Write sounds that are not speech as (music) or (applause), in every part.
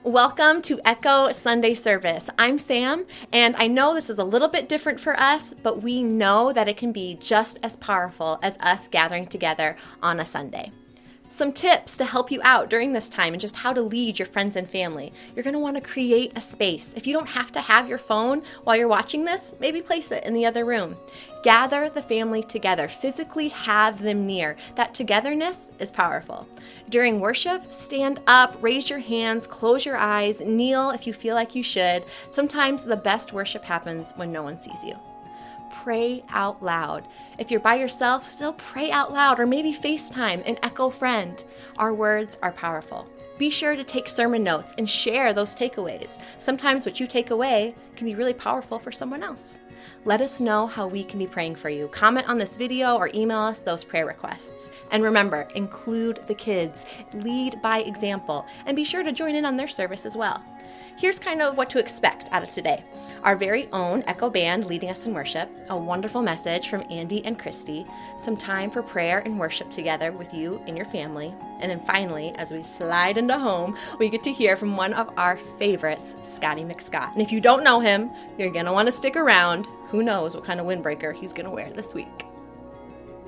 Welcome to Echo Sunday Service. I'm Sam, and I know this is a little bit different for us, but we know that it can be just as powerful as us gathering together on a Sunday. Some tips to help you out during this time and just how to lead your friends and family. You're going to want to create a space. If you don't have to have your phone while you're watching this, maybe place it in the other room. Gather the family together, physically have them near. That togetherness is powerful. During worship, stand up, raise your hands, close your eyes, kneel if you feel like you should. Sometimes the best worship happens when no one sees you pray out loud. If you're by yourself, still pray out loud or maybe FaceTime an echo friend. Our words are powerful. Be sure to take sermon notes and share those takeaways. Sometimes what you take away can be really powerful for someone else. Let us know how we can be praying for you. Comment on this video or email us those prayer requests. And remember, include the kids, lead by example, and be sure to join in on their service as well here's kind of what to expect out of today. Our very own Echo Band leading us in worship, a wonderful message from Andy and Christy, some time for prayer and worship together with you and your family, and then finally, as we slide into home, we get to hear from one of our favorites, Scotty McScott. And if you don't know him, you're gonna wanna stick around. Who knows what kind of windbreaker he's gonna wear this week.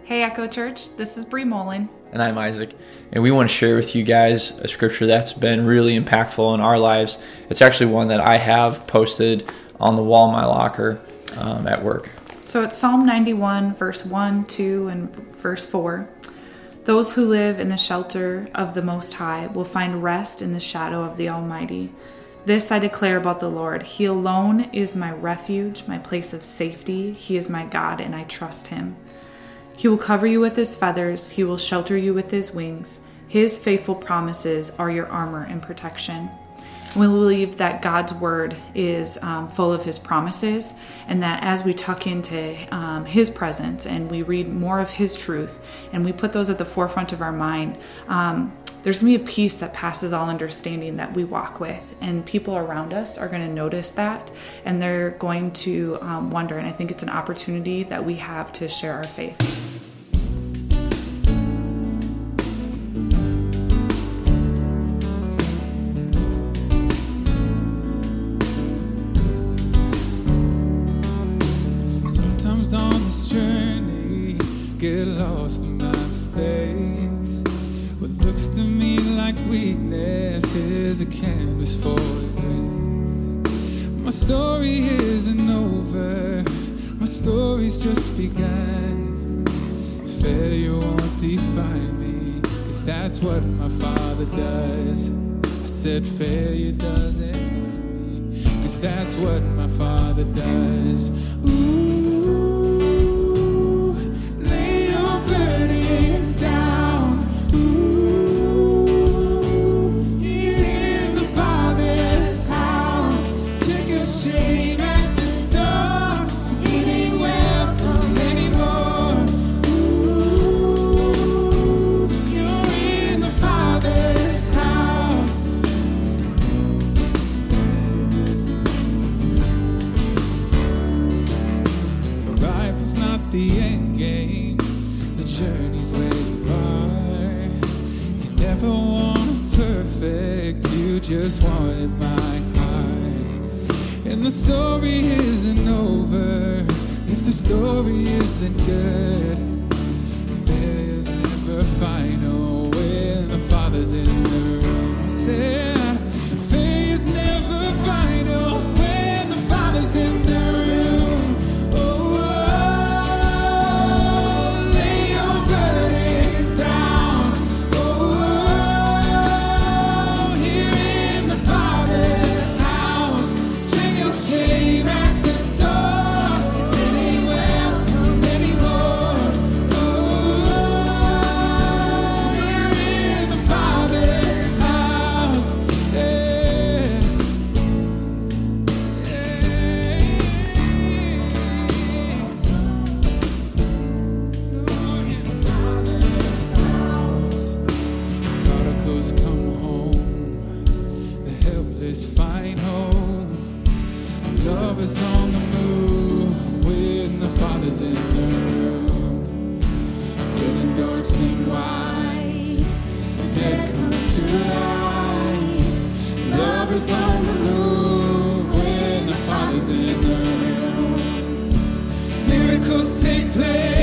Hey, Echo Church, this is Bree Mullen. And I'm Isaac. And we want to share with you guys a scripture that's been really impactful in our lives. It's actually one that I have posted on the wall in my locker um, at work. So it's Psalm 91, verse 1, 2, and verse 4. Those who live in the shelter of the Most High will find rest in the shadow of the Almighty. This I declare about the Lord. He alone is my refuge, my place of safety. He is my God, and I trust him. He will cover you with his feathers, he will shelter you with his wings. His faithful promises are your armor and protection. We believe that God's word is um, full of his promises, and that as we tuck into um, his presence and we read more of his truth and we put those at the forefront of our mind, um, there's going to be a peace that passes all understanding that we walk with. And people around us are going to notice that and they're going to um, wonder. And I think it's an opportunity that we have to share our faith. Is a canvas for. My story isn't over, my story's just begun. Failure won't define me, cause that's what my father does. I said failure doesn't, cause that's what my father does. Ooh. Story isn't over if the story isn't good. dead to life. Love is on the move when the in the room. Miracles take place.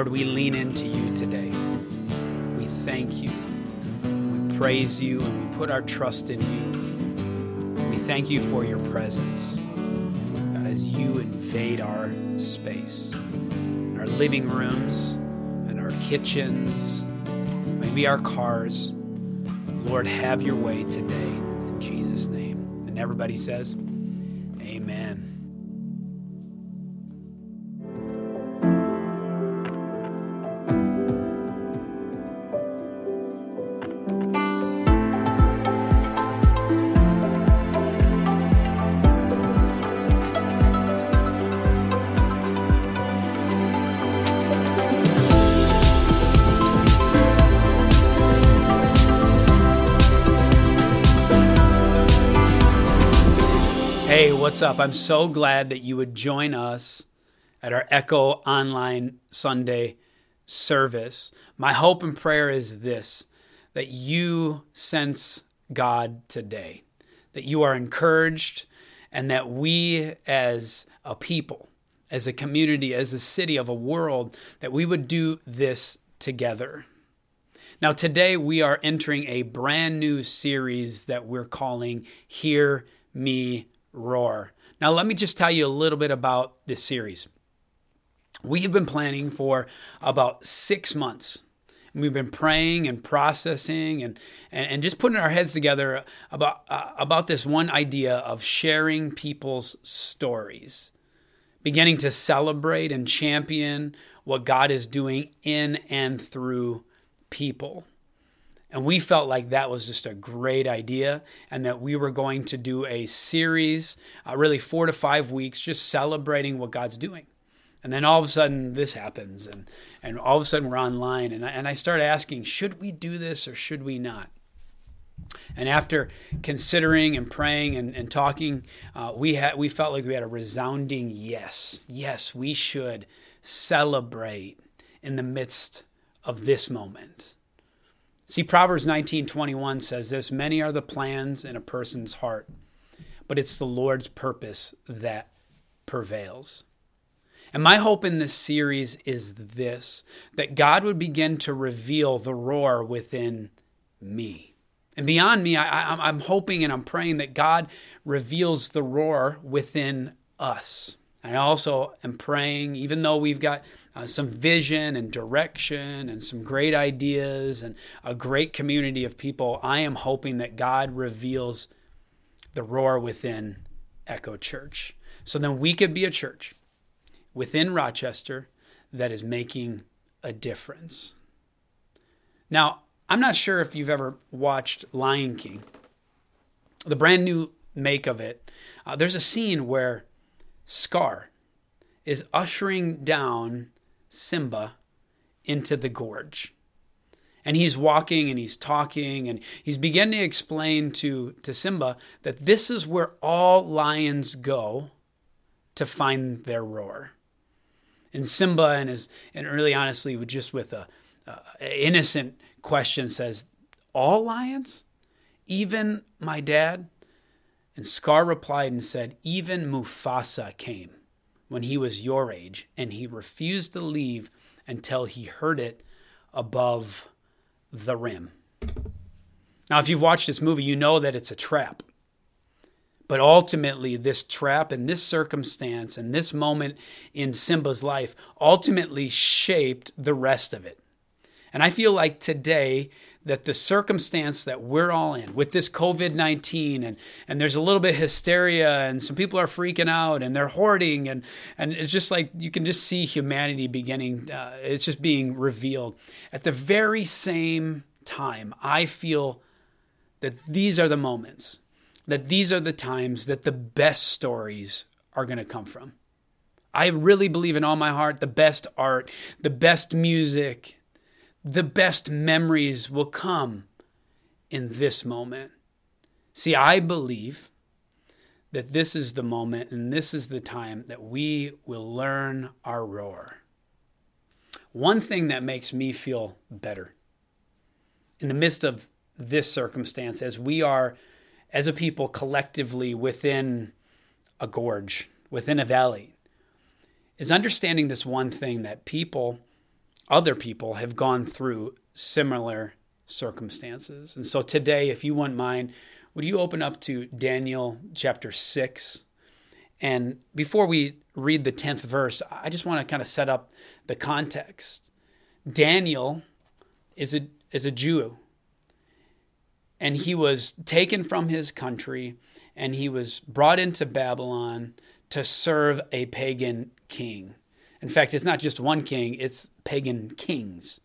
Lord, we lean into you today. We thank you. We praise you and we put our trust in you. We thank you for your presence. God, as you invade our space, our living rooms, and our kitchens, maybe our cars, Lord, have your way today in Jesus' name. And everybody says, what's up? I'm so glad that you would join us at our Echo Online Sunday service. My hope and prayer is this that you sense God today, that you are encouraged, and that we as a people, as a community, as a city, of a world, that we would do this together. Now, today we are entering a brand new series that we're calling Hear Me Roar. Now, let me just tell you a little bit about this series. We have been planning for about six months. We've been praying and processing and, and, and just putting our heads together about, uh, about this one idea of sharing people's stories, beginning to celebrate and champion what God is doing in and through people. And we felt like that was just a great idea, and that we were going to do a series, uh, really four to five weeks, just celebrating what God's doing. And then all of a sudden, this happens, and, and all of a sudden, we're online. And I, and I started asking, should we do this or should we not? And after considering and praying and, and talking, uh, we, had, we felt like we had a resounding yes. Yes, we should celebrate in the midst of this moment. See, Proverbs 19:21 says this, many are the plans in a person's heart, but it's the Lord's purpose that prevails. And my hope in this series is this that God would begin to reveal the roar within me. And beyond me, I, am hoping and I'm praying that God reveals the roar within us. I also am praying, even though we've got uh, some vision and direction and some great ideas and a great community of people, I am hoping that God reveals the roar within Echo Church. So then we could be a church within Rochester that is making a difference. Now, I'm not sure if you've ever watched Lion King, the brand new make of it. Uh, there's a scene where Scar is ushering down Simba into the gorge. And he's walking and he's talking and he's beginning to explain to, to Simba that this is where all lions go to find their roar. And Simba and his and really honestly just with a, a innocent question says, "All lions? Even my dad?" And Scar replied and said, Even Mufasa came when he was your age, and he refused to leave until he heard it above the rim. Now, if you've watched this movie, you know that it's a trap. But ultimately, this trap and this circumstance and this moment in Simba's life ultimately shaped the rest of it. And I feel like today that the circumstance that we're all in with this COVID 19 and, and there's a little bit of hysteria and some people are freaking out and they're hoarding and, and it's just like you can just see humanity beginning, uh, it's just being revealed. At the very same time, I feel that these are the moments, that these are the times that the best stories are going to come from. I really believe in all my heart the best art, the best music, the best memories will come in this moment. See, I believe that this is the moment and this is the time that we will learn our roar. One thing that makes me feel better in the midst of this circumstance, as we are, as a people, collectively within a gorge, within a valley, is understanding this one thing that people other people have gone through similar circumstances. And so today, if you wouldn't mind, would you open up to Daniel chapter 6? And before we read the 10th verse, I just want to kind of set up the context. Daniel is a is a Jew. And he was taken from his country and he was brought into Babylon to serve a pagan king. In fact, it's not just one king, it's pagan kings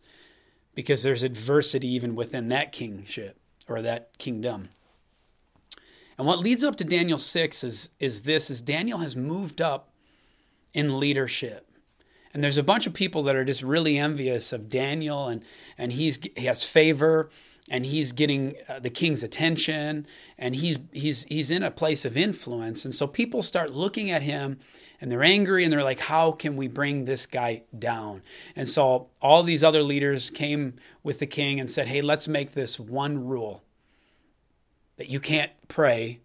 because there's adversity even within that kingship or that kingdom. And what leads up to Daniel 6 is, is this is Daniel has moved up in leadership. And there's a bunch of people that are just really envious of Daniel and and he's he has favor and he's getting uh, the king's attention and he's he's he's in a place of influence and so people start looking at him and they're angry and they're like how can we bring this guy down and so all these other leaders came with the king and said hey let's make this one rule that you can't pray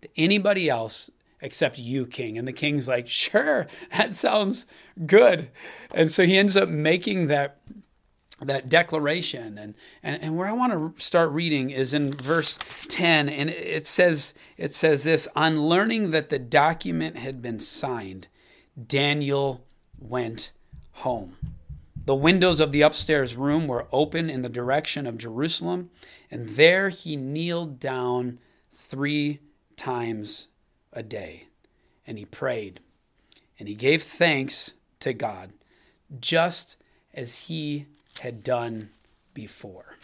to anybody else except you, king. And the king's like, sure, (laughs) that sounds good. And so he ends up making that that declaration and, and and where I want to start reading is in verse 10 and it says it says this on learning that the document had been signed Daniel went home the windows of the upstairs room were open in the direction of Jerusalem and there he kneeled down 3 times a day. And he prayed and he gave thanks to God, just as he had done before.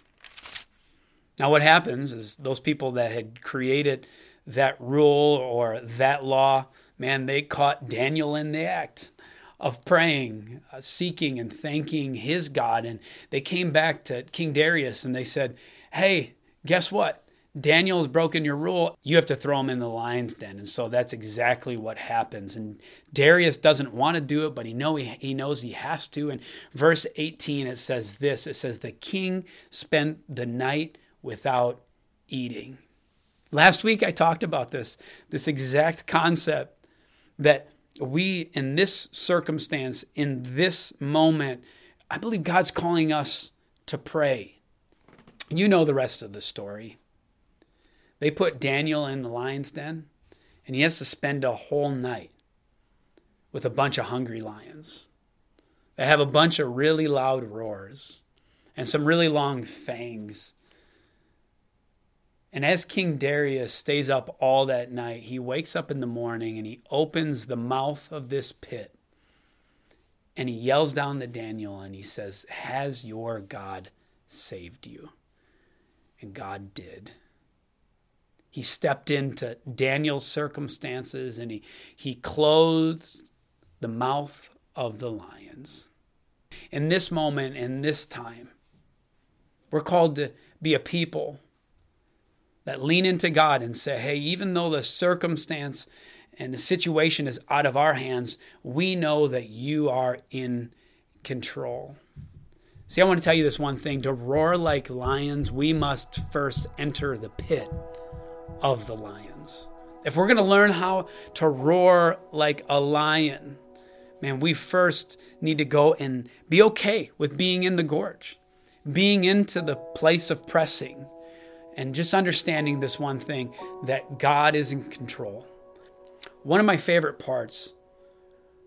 Now, what happens is those people that had created that rule or that law, man, they caught Daniel in the act of praying, uh, seeking, and thanking his God. And they came back to King Darius and they said, Hey, guess what? Daniel's broken your rule, you have to throw him in the lion's den. And so that's exactly what happens. And Darius doesn't want to do it, but he know he, he knows he has to. And verse 18 it says this. It says the king spent the night without eating. Last week I talked about this, this exact concept that we in this circumstance, in this moment, I believe God's calling us to pray. You know the rest of the story. They put Daniel in the lion's den, and he has to spend a whole night with a bunch of hungry lions. They have a bunch of really loud roars and some really long fangs. And as King Darius stays up all that night, he wakes up in the morning and he opens the mouth of this pit and he yells down to Daniel and he says, Has your God saved you? And God did he stepped into Daniel's circumstances and he, he closed the mouth of the lions. In this moment, in this time, we're called to be a people that lean into God and say, hey, even though the circumstance and the situation is out of our hands, we know that you are in control. See, I want to tell you this one thing to roar like lions, we must first enter the pit of the lions. If we're going to learn how to roar like a lion, man, we first need to go and be okay with being in the gorge, being into the place of pressing, and just understanding this one thing that God is in control. One of my favorite parts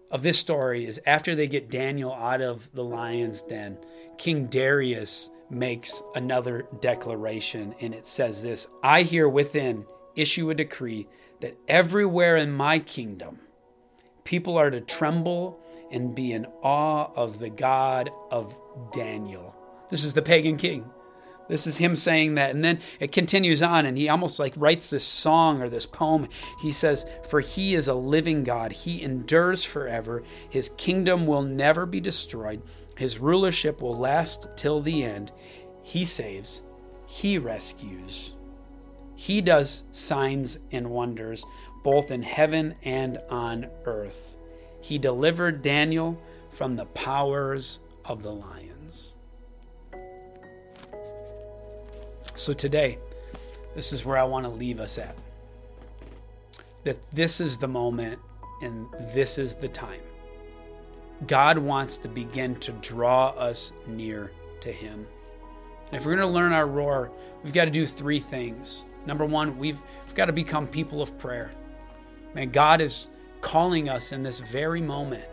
of this story is after they get Daniel out of the lion's den, King Darius makes another declaration, and it says this I here within issue a decree that everywhere in my kingdom, people are to tremble and be in awe of the God of Daniel. This is the pagan king. This is him saying that. And then it continues on, and he almost like writes this song or this poem. He says, For he is a living God. He endures forever. His kingdom will never be destroyed. His rulership will last till the end. He saves, He rescues. He does signs and wonders both in heaven and on earth. He delivered Daniel from the powers of the lions. So today, this is where I want to leave us at. That this is the moment and this is the time God wants to begin to draw us near to Him. If we're going to learn our roar, we've got to do three things. Number one, we've, we've got to become people of prayer. Man, God is calling us in this very moment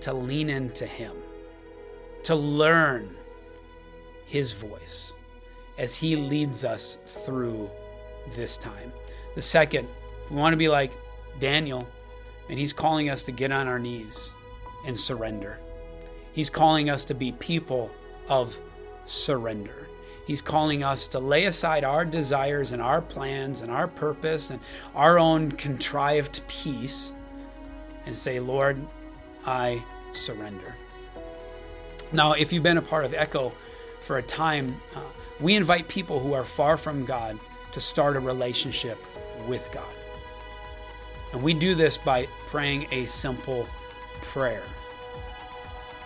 to lean into Him, to learn His voice, as He leads us through this time. The second, we want to be like Daniel, and He's calling us to get on our knees and surrender. He's calling us to be people of surrender. He's calling us to lay aside our desires and our plans and our purpose and our own contrived peace and say, Lord, I surrender. Now, if you've been a part of Echo for a time, uh, we invite people who are far from God to start a relationship with God. And we do this by praying a simple prayer.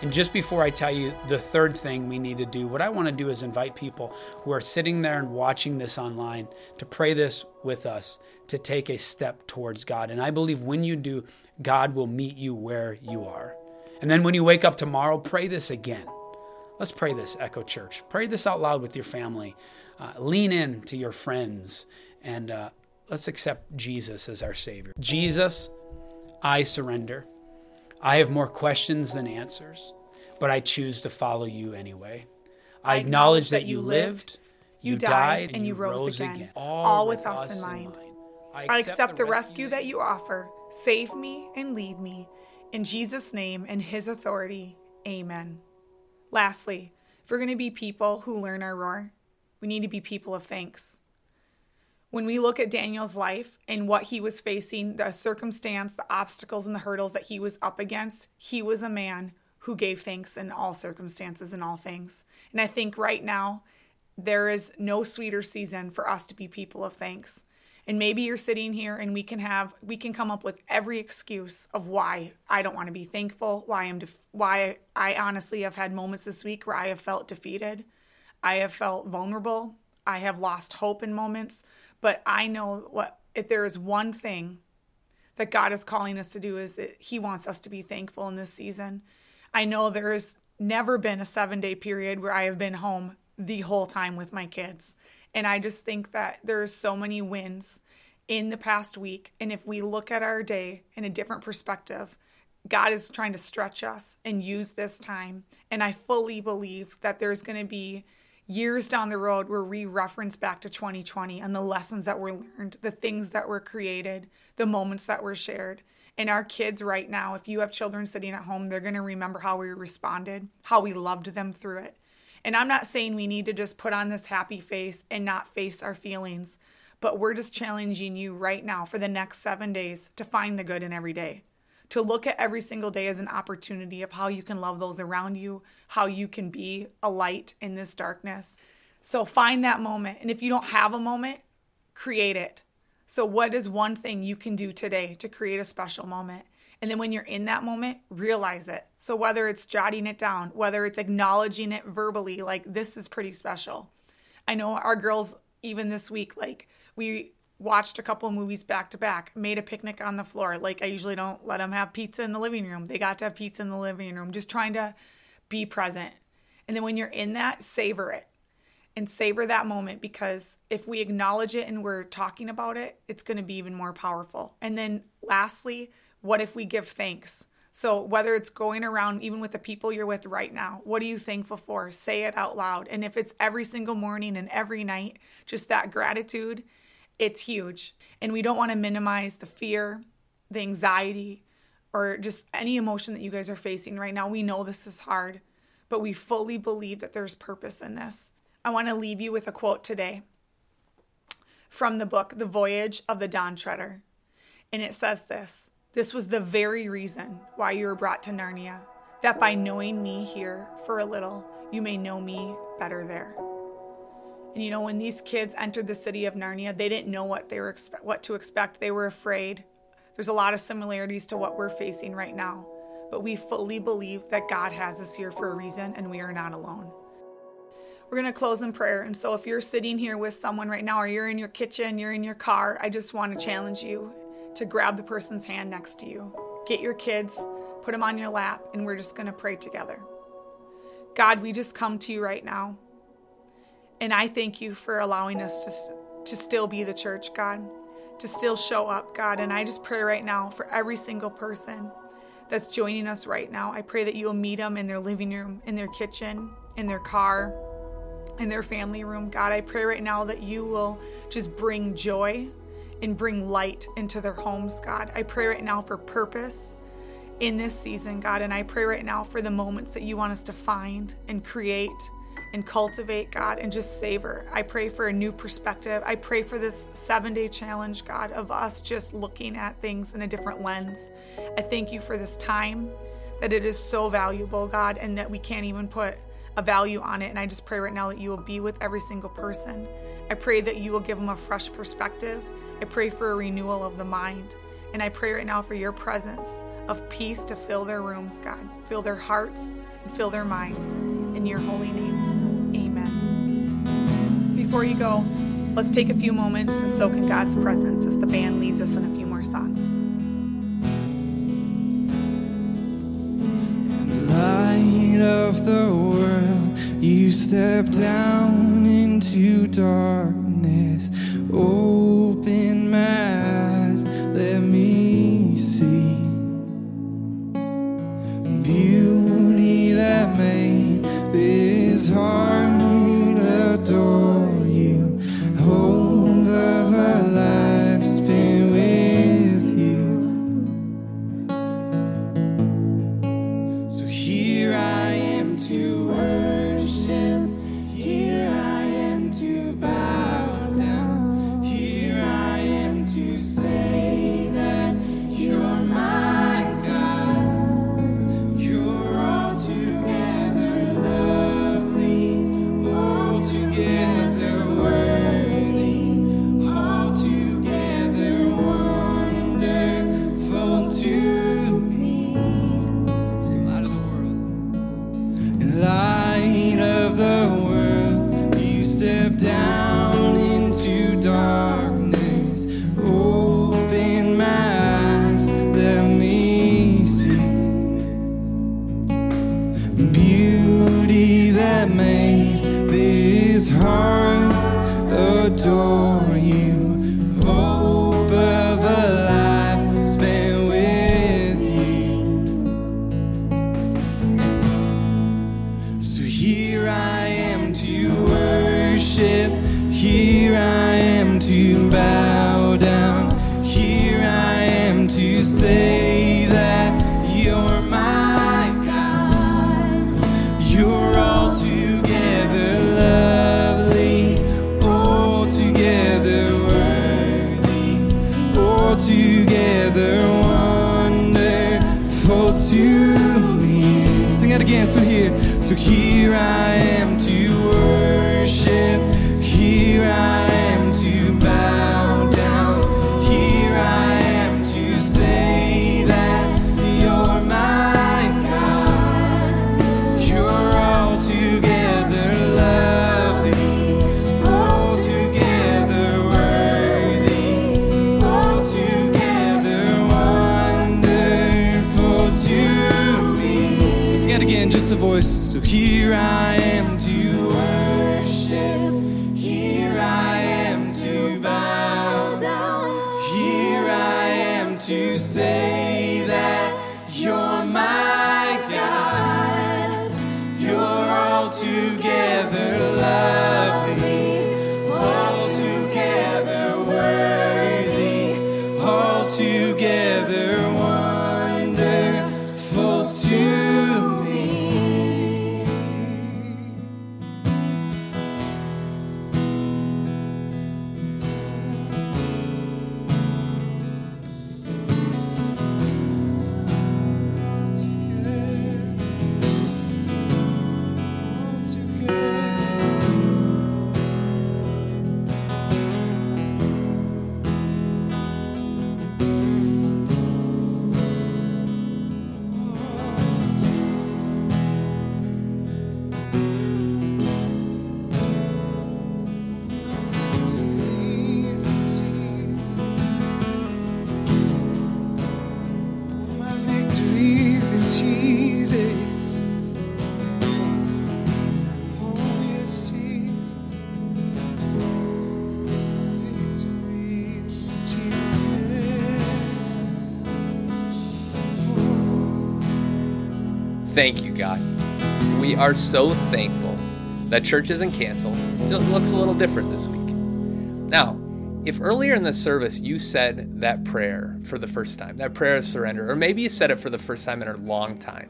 And just before I tell you the third thing we need to do, what I want to do is invite people who are sitting there and watching this online to pray this with us, to take a step towards God. And I believe when you do, God will meet you where you are. And then when you wake up tomorrow, pray this again. Let's pray this, Echo Church. Pray this out loud with your family. Uh, lean in to your friends and uh, let's accept Jesus as our Savior. Jesus, I surrender. I have more questions than answers, but I choose to follow you anyway. I acknowledge that you lived, you died, and you rose again, all with us in mind. I accept the rescue that you offer. Save me and lead me. In Jesus' name and his authority, amen. Lastly, if we're going to be people who learn our roar, we need to be people of thanks. When we look at Daniel's life and what he was facing, the circumstance, the obstacles, and the hurdles that he was up against, he was a man who gave thanks in all circumstances and all things. And I think right now, there is no sweeter season for us to be people of thanks. And maybe you're sitting here and we can have we can come up with every excuse of why I don't want to be thankful, why I'm def- why I honestly have had moments this week where I have felt defeated. I have felt vulnerable. I have lost hope in moments, but I know what if there is one thing that God is calling us to do is that he wants us to be thankful in this season. I know there has never been a 7-day period where I have been home the whole time with my kids. And I just think that there's so many wins in the past week. And if we look at our day in a different perspective, God is trying to stretch us and use this time. And I fully believe that there's going to be years down the road we're re-referenced back to 2020 and the lessons that were learned, the things that were created, the moments that were shared. And our kids right now, if you have children sitting at home, they're going to remember how we responded, how we loved them through it. And I'm not saying we need to just put on this happy face and not face our feelings, but we're just challenging you right now for the next seven days to find the good in every day, to look at every single day as an opportunity of how you can love those around you, how you can be a light in this darkness. So find that moment. And if you don't have a moment, create it. So, what is one thing you can do today to create a special moment? And then when you're in that moment, realize it. So whether it's jotting it down, whether it's acknowledging it verbally, like this is pretty special. I know our girls, even this week, like we watched a couple of movies back to back, made a picnic on the floor. Like I usually don't let them have pizza in the living room. They got to have pizza in the living room, just trying to be present. And then when you're in that, savor it and savor that moment because if we acknowledge it and we're talking about it, it's going to be even more powerful. And then lastly, what if we give thanks? So, whether it's going around, even with the people you're with right now, what are you thankful for? Say it out loud. And if it's every single morning and every night, just that gratitude, it's huge. And we don't want to minimize the fear, the anxiety, or just any emotion that you guys are facing right now. We know this is hard, but we fully believe that there's purpose in this. I want to leave you with a quote today from the book, The Voyage of the Dawn Treader. And it says this this was the very reason why you were brought to Narnia, that by knowing me here for a little, you may know me better there. And you know, when these kids entered the city of Narnia, they didn't know what they were expe- what to expect. They were afraid. There's a lot of similarities to what we're facing right now, but we fully believe that God has us here for a reason, and we are not alone. We're going to close in prayer. And so, if you're sitting here with someone right now, or you're in your kitchen, you're in your car, I just want to challenge you to grab the person's hand next to you. Get your kids, put them on your lap, and we're just going to pray together. God, we just come to you right now. And I thank you for allowing us to, to still be the church, God, to still show up, God. And I just pray right now for every single person that's joining us right now. I pray that you will meet them in their living room, in their kitchen, in their car, in their family room. God, I pray right now that you will just bring joy and bring light into their homes, God. I pray right now for purpose in this season, God. And I pray right now for the moments that you want us to find and create and cultivate, God, and just savor. I pray for a new perspective. I pray for this seven day challenge, God, of us just looking at things in a different lens. I thank you for this time, that it is so valuable, God, and that we can't even put a value on it. And I just pray right now that you will be with every single person. I pray that you will give them a fresh perspective. I pray for a renewal of the mind. And I pray right now for your presence of peace to fill their rooms, God, fill their hearts and fill their minds. In your holy name. Before you go, let's take a few moments and soak in God's presence as the band leads us in a few more songs. light of the world, you step down into darkness. Open my so here I am to worship. Here I am to bow down. Here I am to say that you're my God. You're altogether lovely, altogether worthy, altogether wonderful to me. Sing it again, just a voice. Here I am to worship. Here I am to bow down. Here I am to say that you're my God. You're altogether lovely, God. We are so thankful that church isn't canceled. It just looks a little different this week. Now, if earlier in the service you said that prayer for the first time, that prayer of surrender, or maybe you said it for the first time in a long time,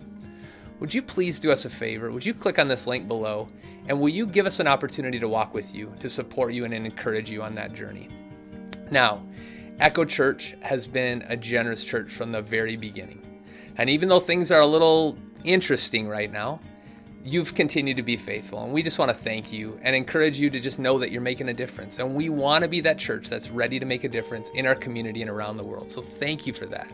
would you please do us a favor? Would you click on this link below and will you give us an opportunity to walk with you, to support you, and encourage you on that journey? Now, Echo Church has been a generous church from the very beginning. And even though things are a little interesting right now, you've continued to be faithful. And we just want to thank you and encourage you to just know that you're making a difference. And we want to be that church that's ready to make a difference in our community and around the world. So thank you for that.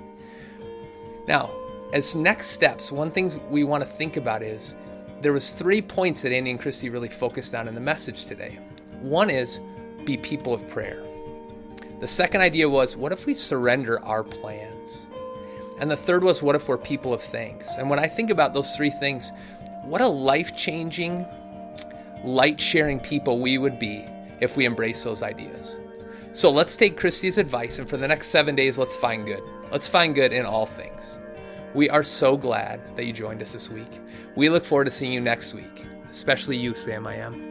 Now, as next steps, one thing we want to think about is there was three points that Andy and Christy really focused on in the message today. One is be people of prayer. The second idea was what if we surrender our plans? And the third was what if we're people of thanks? And when I think about those three things, what a life changing, light sharing people we would be if we embrace those ideas. So let's take Christy's advice, and for the next seven days, let's find good. Let's find good in all things. We are so glad that you joined us this week. We look forward to seeing you next week, especially you, Sam I am.